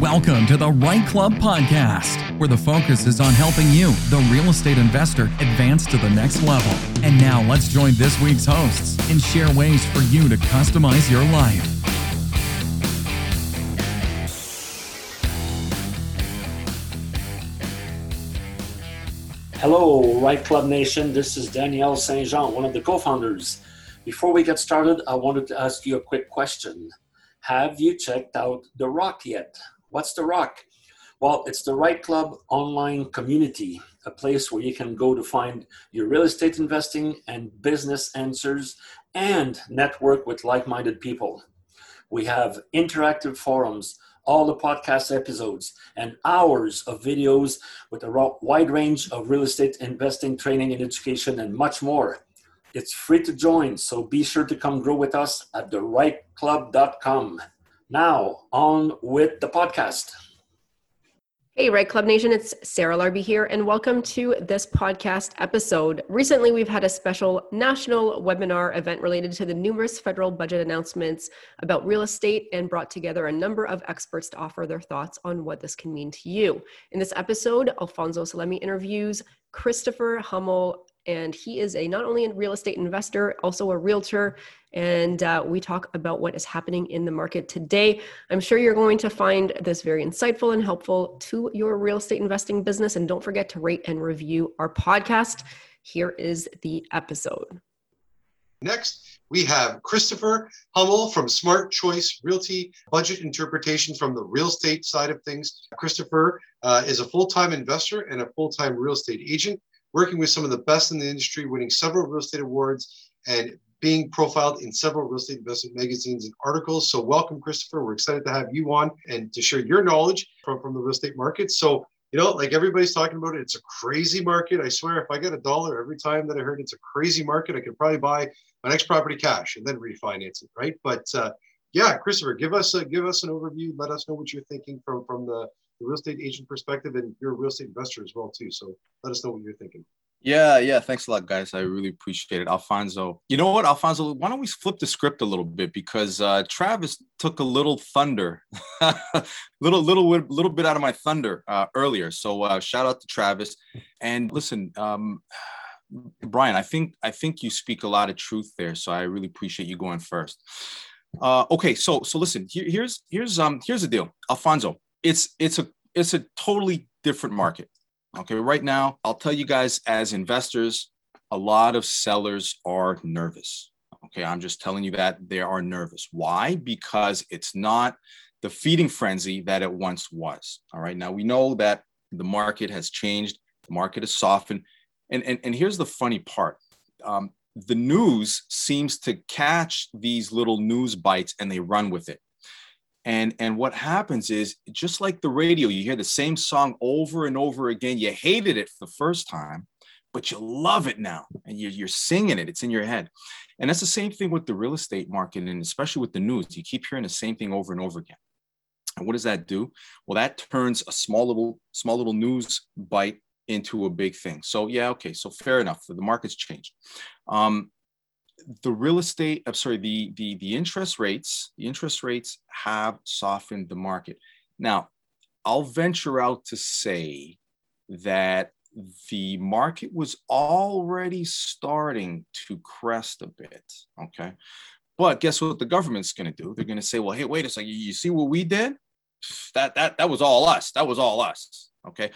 Welcome to the REITE Club Podcast, where the focus is on helping you, the real estate investor, advance to the next level. And now let's join this week's hosts and share ways for you to customize your life. Hello, REITE Club Nation. This is Danielle Saint Jean, one of the co founders. Before we get started, I wanted to ask you a quick question. Have you checked out The Rock yet? What's The Rock? Well, it's the REITE Club online community, a place where you can go to find your real estate investing and business answers and network with like minded people. We have interactive forums, all the podcast episodes, and hours of videos with a wide range of real estate investing training and education, and much more. It's free to join, so be sure to come grow with us at therightclub.com. Now, on with the podcast. Hey, REITE Club Nation, it's Sarah Larbi here, and welcome to this podcast episode. Recently, we've had a special national webinar event related to the numerous federal budget announcements about real estate and brought together a number of experts to offer their thoughts on what this can mean to you. In this episode, Alfonso Salemi interviews Christopher Hummell, and he is a not only a real estate investor, also a realtor. And uh, we talk about what is happening in the market today. I'm sure you're going to find this very insightful and helpful to your real estate investing business. And don't forget to rate and review our podcast. Here is the episode. Next, we have Christopher Hummell from Smart Choice Realty, budget interpretation from the real estate side of things. Christopher uh, is a full time investor and a full time real estate agent working with some of the best in the industry, winning several real estate awards, and being profiled in several real estate investment magazines and articles. So, welcome, Christopher. We're excited to have you on and to share your knowledge from, from the real estate market. So, you know, like everybody's talking about it, it's a crazy market. I swear, if I get a dollar every time that I heard it's a crazy market, I could probably buy my next property cash and then refinance it, right? But uh, yeah, Christopher, give us a, give us an overview. Let us know what you're thinking from from the the real estate agent perspective, and you're a real estate investor as well too. So let us know what you're thinking. Yeah, yeah. Thanks a lot, guys. I really appreciate it. Alfonso, you know what, Alfonso, why don't we flip the script a little bit because uh, Travis took a little thunder, little, little, little bit out of my thunder uh, earlier. So uh, shout out to Travis. And listen, um, Brian, I think I think you speak a lot of truth there. So I really appreciate you going first. Uh, okay, so so listen, here, here's here's um here's the deal, Alfonso it's it's a it's a totally different market. Okay, right now, I'll tell you guys as investors, a lot of sellers are nervous. Okay, I'm just telling you that they are nervous. Why? Because it's not the feeding frenzy that it once was. All right, now we know that the market has changed, the market has softened. And, and, and here's the funny part um, the news seems to catch these little news bites and they run with it. And and what happens is just like the radio you hear the same song over and over again. You hated it the first time but you love it now and you're, you're singing it. It's in your head. And that's the same thing with the real estate market and especially with the news. You keep hearing the same thing over and over again. And what does that do? Well that turns a small little small little news bite into a big thing so yeah okay so fair enough the market's changed um, the real estate, I'm sorry, the, the, the interest rates, the interest rates have softened the market. Now, I'll venture out to say that the market was already starting to crest a bit. Okay. But guess what the government's going to do? They're going to say, well, hey, wait a second. You see what we did? That, that, that was all us. That was all us. Okay.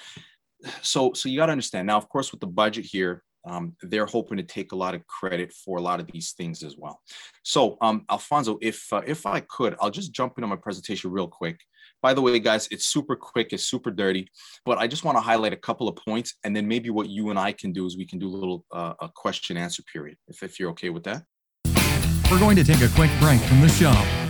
So, so you got to understand now, of course, with the budget here, um, they're hoping to take a lot of credit for a lot of these things as well. So, um, Alfonso, if uh, if I could, I'll just jump into my presentation real quick. By the way, guys, it's super quick, it's super dirty, but I just want to highlight a couple of points, and then maybe what you and I can do is we can do a little uh, a question answer period, if if you're okay with that. We're going to take a quick break from the show.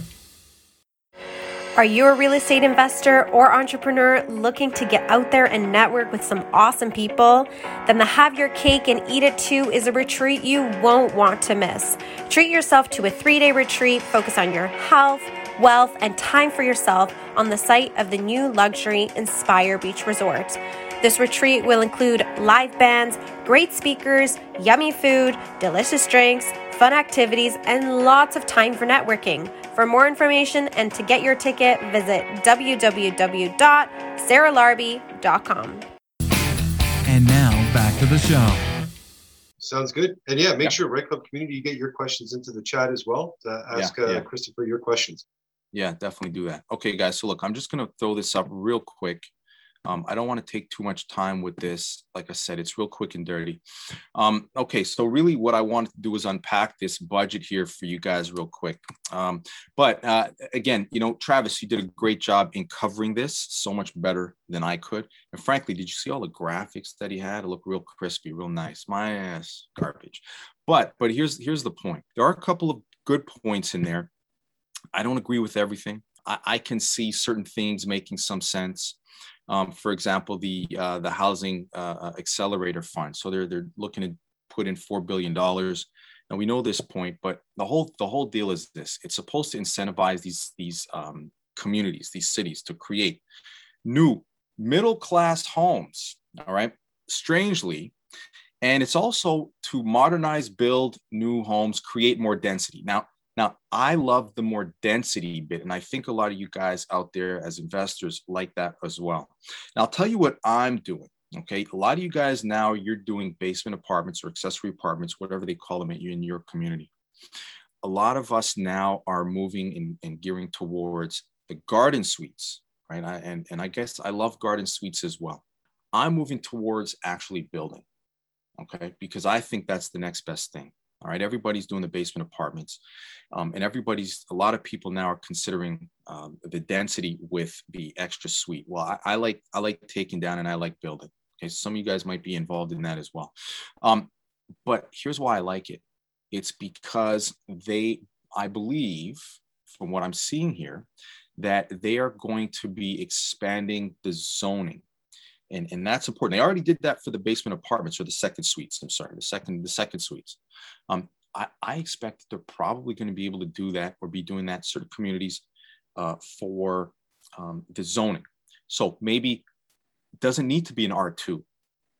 Are you a real estate investor or entrepreneur looking to get out there and network with some awesome people? Then the Have Your Cake and Eat It Too is a retreat you won't want to miss. Treat yourself to a three day retreat focus on your health, wealth, and time for yourself on the site of the new luxury Inspire Beach Resort. This retreat will include live bands, great speakers, yummy food, delicious drinks, fun activities, and lots of time for networking. For more information and to get your ticket, visit www.sarahlarby.com. And now back to the show. Sounds good. And yeah, make Yeah. sure REITE Club community you get your questions into the chat as well to ask Yeah, uh. Christopher your questions. Yeah, definitely do that. Okay, guys. So look, I'm just gonna throw this up real quick. Um, I don't want to take too much time with this. Like I said, it's real quick and dirty. Um, okay, so really what I wanted to do is unpack this budget here for you guys real quick. Um, but uh, again, you know, Travis, you did a great job in covering this so much better than I could. And frankly, did you see all the graphics that he had? It looked real crispy, real nice. My ass garbage. But but here's here's the point. There are a couple of good points in there. I don't agree with everything. I, I can see certain things making some sense. Um, for example, the uh, the housing uh, accelerator fund. So they're they're looking to put in four billion dollars. And we know this point, but the whole the whole deal is this: it's supposed to incentivize these these um, communities, these cities, to create new middle class homes. All right, strangely, and it's also to modernize, build new homes, create more density. Now, now, I love the more density bit, and I think a lot of you guys out there as investors like that as well. Now, I'll tell you what I'm doing. Okay, a lot of you guys now you're doing basement apartments or accessory apartments, whatever they call them in your community. A lot of us now are moving and, and gearing towards the garden suites, right? I, and and I guess I love garden suites as well. I'm moving towards actually building, okay, because I think that's the next best thing. All right, everybody's doing the basement apartments, um, and everybody's a lot of people now are considering um, the density with the extra suite. Well, I, I, like I like taking down and I like building. Okay, some of you guys might be involved in that as well, um, but here's why I like it. It's because they, I believe, from what I'm seeing here, that they are going to be expanding the zoning and, and that's important. They already did that for the basement apartments or the second suites. I'm sorry, the second the second suites. Um, I, I expect they're probably going to be able to do that or be doing that certain communities uh, for um, the zoning. So maybe it doesn't need to be an R2.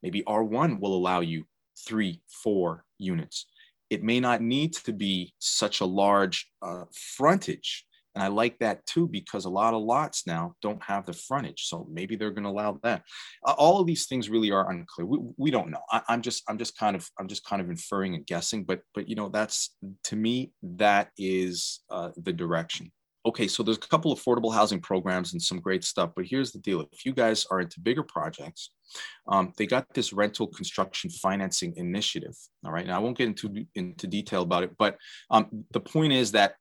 Maybe R1 will allow you three, four units. It may not need to be such a large uh, frontage and I like that too because a lot of lots now don't have the frontage. So maybe they're going to allow that. All of these things really are unclear. We, we don't know. I, I'm just I'm just kind of I'm just kind of inferring and guessing. But but you know that's to me that is uh, the direction. Okay, so there's a couple affordable housing programs and some great stuff. But here's the deal: if you guys are into bigger projects, um, they got this rental construction financing initiative. All right, now I won't get into into detail about it, but um, the point is that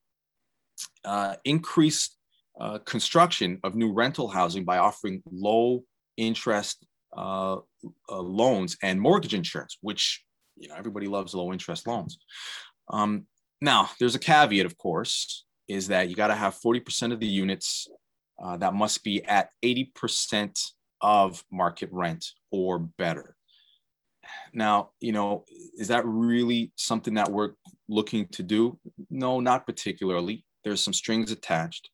uh, increase uh, construction of new rental housing by offering low interest uh, uh, loans and mortgage insurance, which you know everybody loves low interest loans. Um, now, there's a caveat, of course, is that you got to have 40% of the units uh, that must be at 80% of market rent or better. Now, you know, is that really something that we're looking to do? No, not particularly there's some strings attached.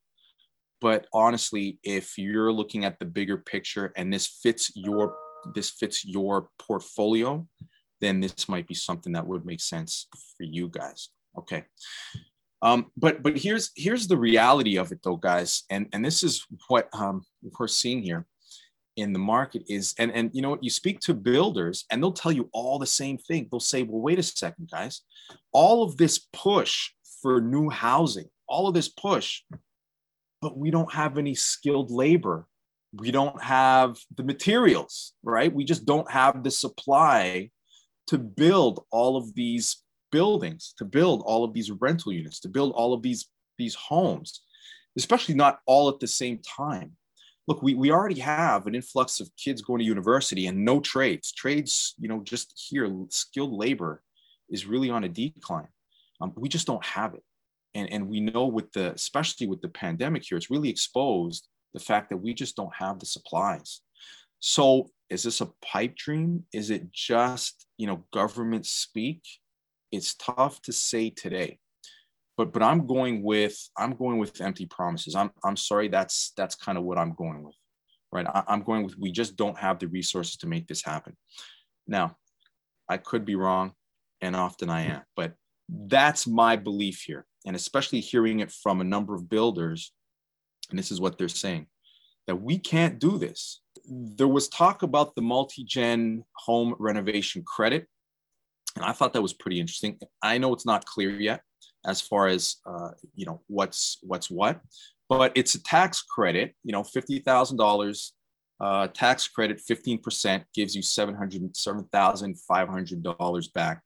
But honestly if you're looking at the bigger picture and this fits your this fits your portfolio then this might be something that would make sense for you guys. Okay. Um, but but here's here's the reality of it though guys. And and this is what um, we're seeing here in the market is and and you know what? You speak to builders and they'll tell you all the same thing. They'll say well wait a second guys. All of this push for new housing all of this push, but we don't have any skilled labor. We don't have the materials, right? We just don't have the supply to build all of these buildings, to build all of these rental units, to build all of these, these homes, especially not all at the same time. Look, we, we already have an influx of kids going to university and no trades. Trades, you know, just here, skilled labor is really on a decline. Um, we just don't have it and, and we know with the especially with the pandemic here it's really exposed the fact that we just don't have the supplies. So is this a pipe dream? Is it just you know government speak? It's tough to say today. But but i'm going with i'm going with empty promises. I'm, I'm sorry that's that's kind of what i'm going with right? I, i'm going with we just don't have the resources to make this happen. Now i could be wrong and often i am but that's my belief here and especially hearing it from a number of builders, and this is what they're saying that we can't do this. There was talk about the multi gen home renovation credit. And I thought that was pretty interesting. I know it's not clear yet as far as uh, you know what's what's what, but it's a tax credit. You know, fifty thousand uh, dollars tax credit, fifteen percent gives you seven hundred seven thousand five hundred dollars back.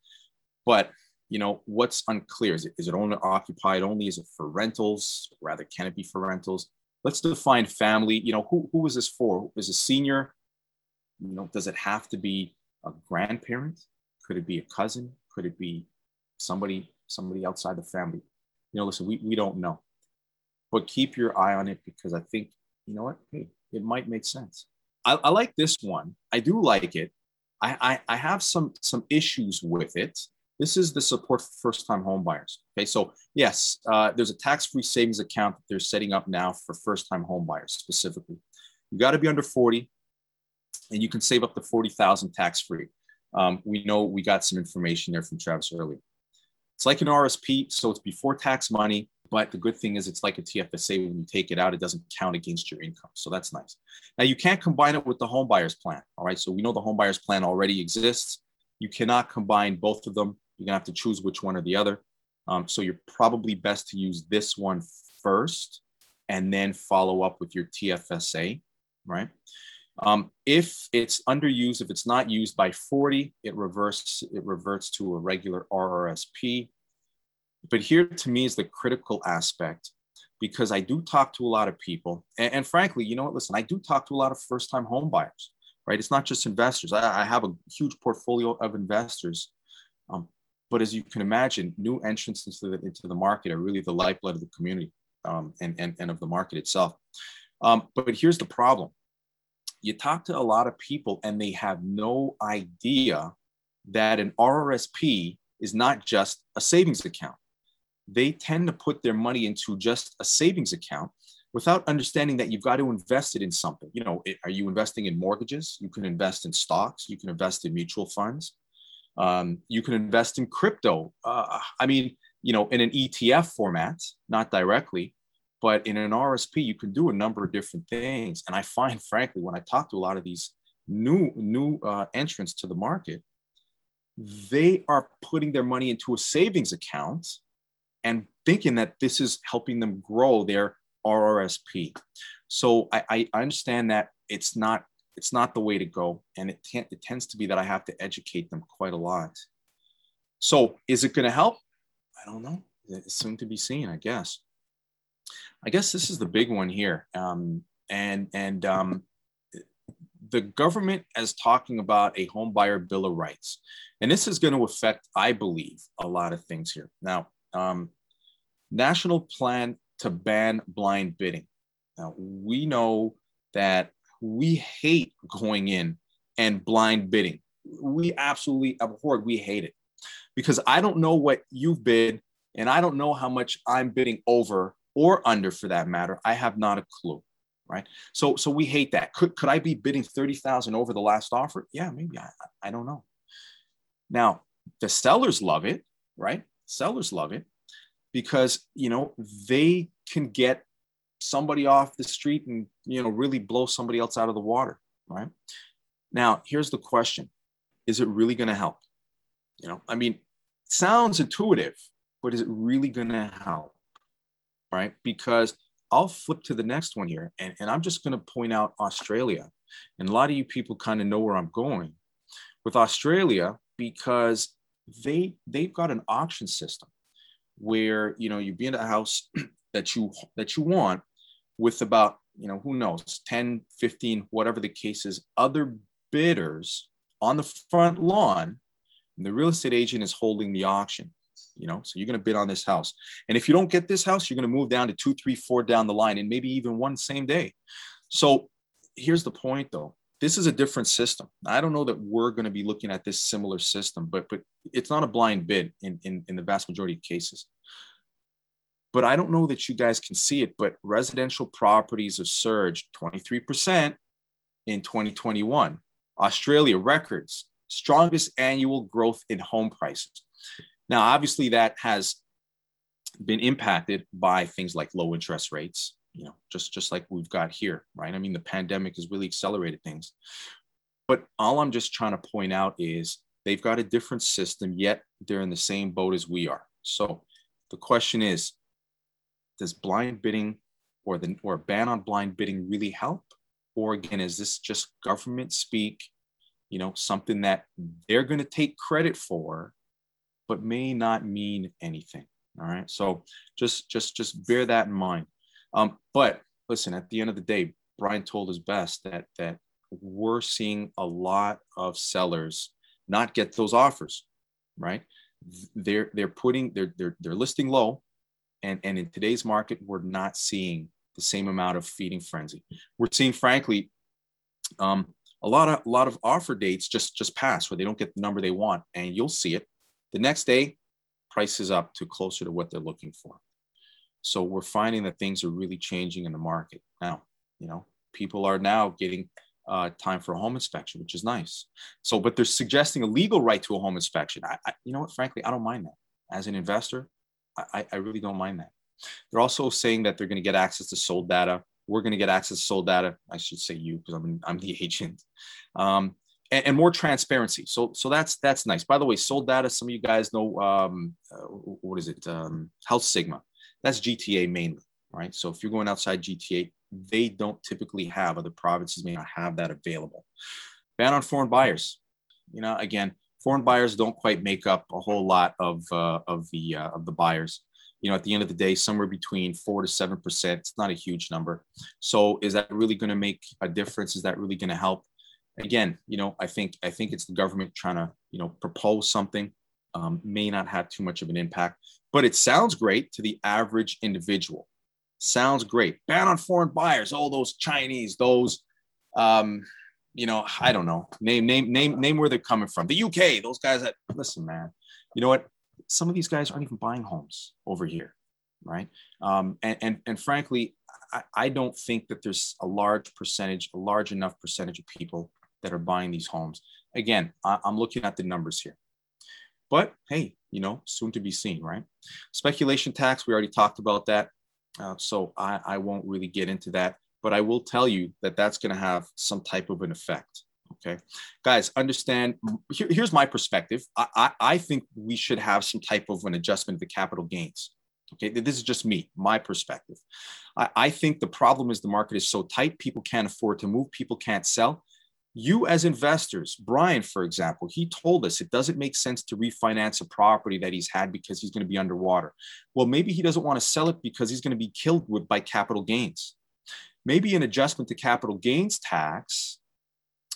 But you know what's unclear is it is it owner occupied only? Is it for rentals? Rather, can it be for rentals? let's define family. You know, who, who is this for? Is a senior? You know, does it have to be a grandparent? Could it be a cousin? Could it be somebody somebody outside the family? You know, listen, we, we don't know. But keep your eye on it because I think, you know what? Hey, it might make sense. I, I like this one. I do like it. I, I, I have some some issues with it this is the support for first-time homebuyers. Okay, so yes, uh, there's a tax-free savings account that they're setting up now for first-time homebuyers specifically. You got to be under 40, and you can save up to 40,000 tax-free. Um, we know we got some information there from Travis earlier. It's like an RSP, so it's before tax money, but the good thing is it's like a TFSA. When you take it out, it doesn't count against your income. So that's nice. Now you can't combine it with the home buyers plan. All right. So we know the home buyers plan already exists. You cannot combine both of them. You're gonna have to choose which one or the other. Um, so you're probably best to use this one first and then follow up with your TFSA, right? Um, if it's underused, if it's not used by 40, it reverts, it reverts to a regular RRSP. But here to me is the critical aspect because I do talk to a lot of people. And, and frankly, you know what, listen, I do talk to a lot of first-time home buyers, right? It's not just investors. I, I have a huge portfolio of investors um, but as you can imagine, new entrants into the, into the market are really the lifeblood of the community um, and, and, and of the market itself. Um, but, here's the problem. You talk to a lot of people and they have no idea that an RRSP is not just a savings account. They tend to put their money into just a savings account without understanding that you've got to invest it in something. You know, are you investing in mortgages? You can invest in stocks, you can invest in mutual funds. Um, you can invest in crypto. Uh, I mean, you know, in an ETF format, not directly, but in an RSP, you can do a number of different things. And I find, frankly, when I talk to a lot of these new new uh, entrants to the market, they are putting their money into a savings account and thinking that this is helping them grow their RRSP. So I, I understand that it's not it's not the way to go. And it, t- it tends to be that I have to educate them quite a lot. So is it going to help? I don't know. It's soon to be seen, I guess. I guess this is the big one here. Um, and and um, the government is talking about a home buyer bill of rights. And this is going to affect, I believe, a lot of things here. Now, um, national plan to ban blind bidding. Now, we know that we hate going in and blind bidding. We absolutely abhor it. We hate it because I don't know what you've bid and I don't know how much I'm bidding over or under for that matter. I have not a clue. Right. So, so we hate that. Could, could I be bidding 30,000 over the last offer? Yeah, maybe. I, I don't know. Now, the sellers love it, right? Sellers love it because, you know, they can get somebody off the street and you know really blow somebody else out of the water right? Now here's the question. Is it really going to help? You know i mean sounds intuitive but is it really going to help right? Because i'll flip to the next one here and, and i'm just going to point out australia. And a lot of you people kind of know where i'm going with australia because they they've got an auction system where you know you be in a house that you that you want with about, you know, who knows, 10, 15, whatever the case is, other bidders on the front lawn, and the real estate agent is holding the auction. You know, so you're going to bid on this house. And if you don't get this house, you're going to move down to two, three, four down the line, and maybe even one same day. So here's the point though this is a different system. I don't know that we're going to be looking at this similar system, but but it's not a blind bid in, in, in the vast majority of cases but I don't know that you guys can see it, but residential properties have surged 23% in 2021. Australia records strongest annual growth in home prices. Now, obviously, that has been impacted by things like low interest rates, you know, just just like we've got here, right? I mean, the pandemic has really accelerated things. But all I'm just trying to point out is they've got a different system, yet they're in the same boat as we are. So the question is, does blind bidding or the or ban on blind bidding really help? Or again, is this just government speak, you know, something that they're going to take credit for, but may not mean anything? All right. So just just just bear that in mind. Um, but listen, at the end of the day, Brian told us best that that we're seeing a lot of sellers not get those offers, right? They're they're putting they're they're they're listing low, and and in today's market, we're not seeing the same amount of feeding frenzy. We're seeing, frankly, um, a lot of a lot of offer dates just just pass where they don't get the number they want, and you'll see it the next day. Prices up to closer to what they're looking for. So we're finding that things are really changing in the market now. You know, people are now getting uh, time for a home inspection, which is nice. So, but they're suggesting a legal right to a home inspection. I, I you know what? Frankly, I don't mind that. As an investor, I, I really don't mind that. They're also saying that they're going to get access to sold data. We're going to get access to sold data. I should say you because I'm, I'm the agent. Um, and, and, more transparency. So, so that's that's nice. By the way, sold data. Some of you guys know um, uh, what is it? Um, HouseSigma. That's GTA mainly, right? So if you're going outside GTA, they don't typically have, other provinces may not have that available. Ban on foreign buyers. You know, again, foreign buyers don't quite make up a whole lot of, uh, of, the, uh, of the buyers. You know, at the end of the day, somewhere between four to seven percent. It's not a huge number. So, is that really going to make a difference? Is that really going to help? Again, you know, I think I think it's the government trying to, you know, propose something. Um, may not have too much of an impact, but it sounds great to the average individual sounds great. Ban on foreign buyers, all those Chinese, those, um, you know, I don't know, name, name, name, name where they're coming from. The UK, those guys that, listen, man, you know what? Some of these guys aren't even buying homes over here, right? Um, and, and, and frankly, I, I don't think that there's a large percentage, a large enough percentage of people that are buying these homes. Again, I, I'm looking at the numbers here. But hey, you know, soon to be seen, right? Speculation tax, we already talked about that. Uh, so I, I won't really get into that, but I will tell you that that's going to have some type of an effect. Okay, guys, understand. Here, here's my perspective. I, I, I think we should have some type of an adjustment of the capital gains. Okay, this is just me, my perspective. I, I think the problem is the market is so tight, people can't afford to move, people can't sell you as investors, Brian, for example, he told us it doesn't make sense to refinance a property that he's had because he's going to be underwater. Well, maybe he doesn't want to sell it because he's going to be killed with by capital gains. Maybe an adjustment to capital gains tax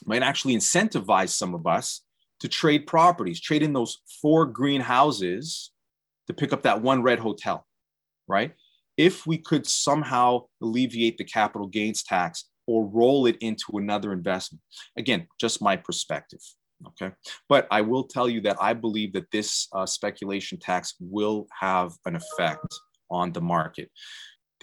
might actually incentivize some of us to trade properties, trade in those four green houses to pick up that one red hotel, right? If we could somehow alleviate the capital gains tax, or roll it into another investment. Again, just my perspective. Okay. But I will tell you that I believe that this uh, speculation tax will have an effect on the market.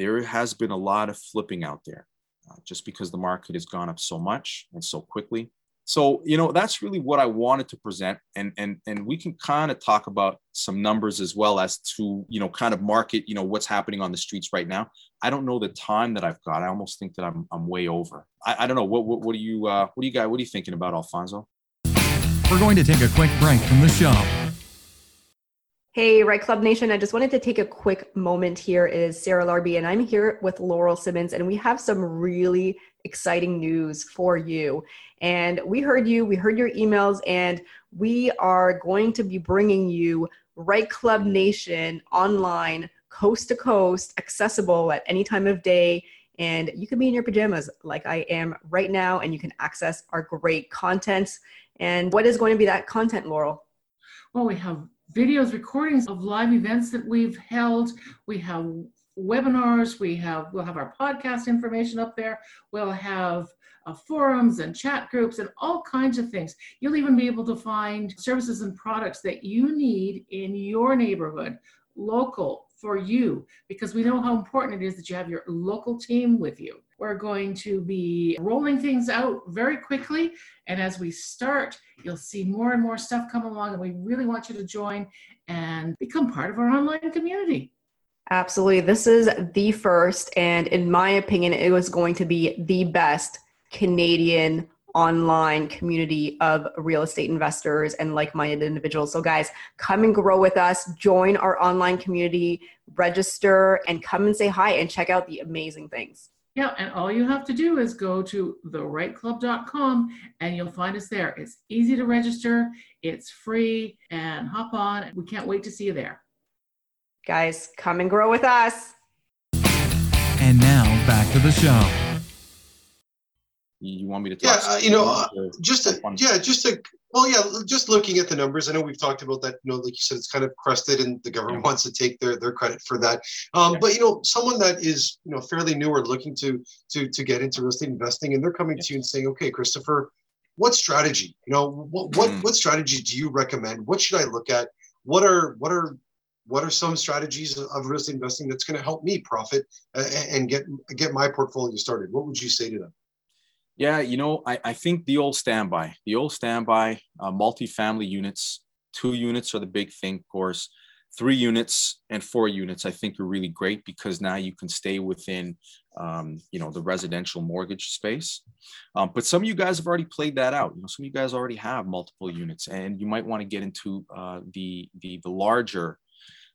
There has been a lot of flipping out there uh, just because the market has gone up so much and so quickly. So you know that's really what i wanted to present and and and we can kind of talk about some numbers as well as to you know kind of market you know what's happening on the streets right now. I don't know the time that i've got. I almost think that i'm, I'm way over. I, I don't know. What, what what do you uh what do you guys what are you thinking about alfonso? We're going to take a quick break from the show Hey, REITE Club Nation. I just wanted to take a quick moment here. It is Sarah Larbi, and I'm here with Laurel Simmons, and we have some really exciting news for you. And we heard you, we heard your emails, and we are going to be bringing you REITE Club Nation online, coast to coast, accessible at any time of day. And you can be in your pajamas like I am right now, and you can access our great content. And what is going to be that content, Laurel? Well, we have videos, recordings of live events that we've held. We have webinars. We have we'll have our podcast information up there. We'll have uh, forums and chat groups and all kinds of things. You'll even be able to find services and products that you need in your neighborhood, local for you, because we know how important it is that you have your local team with you. We're going to be rolling things out very quickly. And as we start, you'll see more and more stuff come along. And we really want you to join and become part of our online community. Absolutely. This is the first, and in my opinion, it was going to be the best Canadian online community of real estate investors and like minded individuals. So, guys, come and grow with us, join our online community, register, and come and say hi and check out the amazing things. Yeah, and all you have to do is go to therightclub.com and you'll find us there. It's easy to register, it's free, and hop on. We can't wait to see you there. Guys, come and grow with us. And now back to the show. You want me to Yeah, talk? uh, you know, uh, just to, yeah, just to, well, yeah, just looking at the numbers. I know we've talked about that. You know, like you said, it's kind of crested, and the government wants to take their their credit for that. Um, Yeah. But you know, someone that is you know fairly new or looking to to to get into real estate investing, and they're coming to you and saying, okay, Christopher, what strategy? You know, what what Mm. what strategy do you recommend? What should I look at? What are what are what are some strategies of real estate investing that's going to help me profit and get get my portfolio started? What would you say to them? Yeah, you know, I, I think the old standby, the old standby, uh, multifamily units, two units are the big thing, of course. Three units and four units, I think, are really great because now you can stay within, um, you know, the residential mortgage space. Um, but some of you guys have already played that out. You know, some of you guys already have multiple units, and you might want to get into uh, the the the larger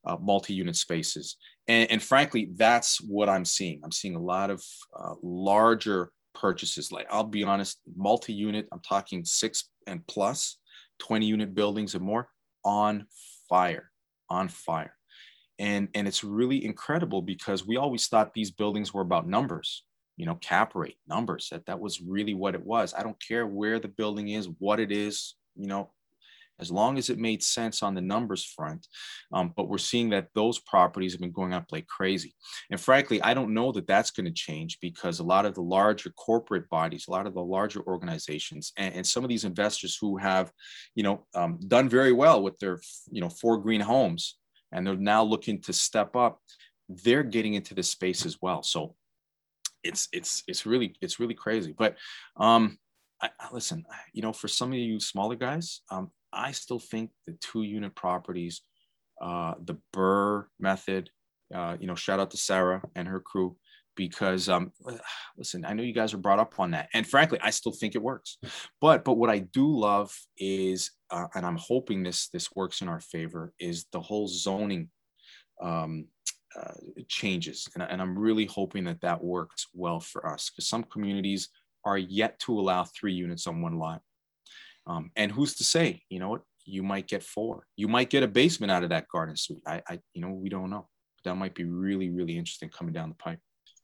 uh, multi-unit spaces. And, and frankly, that's what I'm seeing. I'm seeing a lot of uh, larger purchases. Like I'll be honest, multi-unit, I'm talking six and plus, 20 unit buildings and more on fire, on fire. And, and it's really incredible because we always thought these buildings were about numbers, you know, cap rate numbers. That that was really what it was. I don't care where the building is, what it is, you know, as long as it made sense on the numbers front. Um, but we're seeing that those properties have been going up like crazy. And frankly, I don't know that that's going to change because a lot of the larger corporate bodies, a lot of the larger organizations, and, and some of these investors who have, you know, um, done very well with their, you know, four green homes, and they're now looking to step up, they're getting into this space as well. So it's it's it's really it's really crazy. But um, I, listen, you know, for some of you smaller guys, um, I still think the two unit properties, uh, the BRRRR method, uh, you know, shout out to Sarah and her crew because um, listen, I know you guys are brought up on that, and frankly, I still think it works. But but what I do love is, uh, and I'm hoping this this works in our favor, is the whole zoning um, uh, changes, and, and I'm really hoping that that works well for us because some communities are yet to allow three units on one lot. Um, and who's to say, you know what, you might get four. You might get a basement out of that garden suite. I, I you know, we don't know. But that might be really, really interesting coming down the pipe.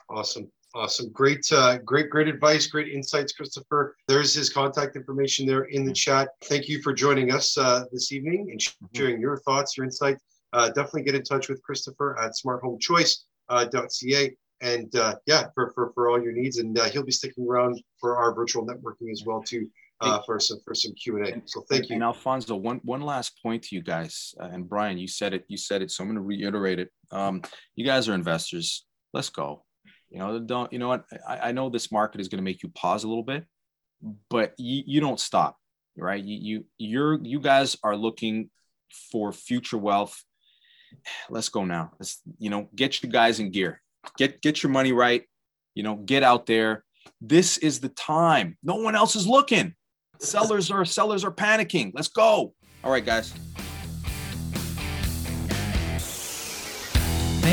Awesome. Awesome. Great, uh, great, great advice, great insights, Christopher. There's his contact information there in the chat. Thank you for joining us uh, this evening and sharing your thoughts, your insights. Uh, definitely get in touch with Christopher at smarthomechoice.ca. and uh, yeah, for, for, for all your needs. And uh, he'll be sticking around for our virtual networking as well too, uh, for some for some Q and A. So thank you. And Alfonso, one one last point to you guys, uh, and Brian, you said it. You said it. So I'm going to reiterate it. Um, you guys are investors. Let's go. You know, don't. You know what? I, I know this market is going to make you pause a little bit, but you, you don't stop, right? You you you're you guys are looking for future wealth. Let's go now. Let's you know get you guys in gear. Get get your money right. You know, get out there. This is the time. No one else is looking. Sellers are sellers are panicking. Let's go. All right, guys.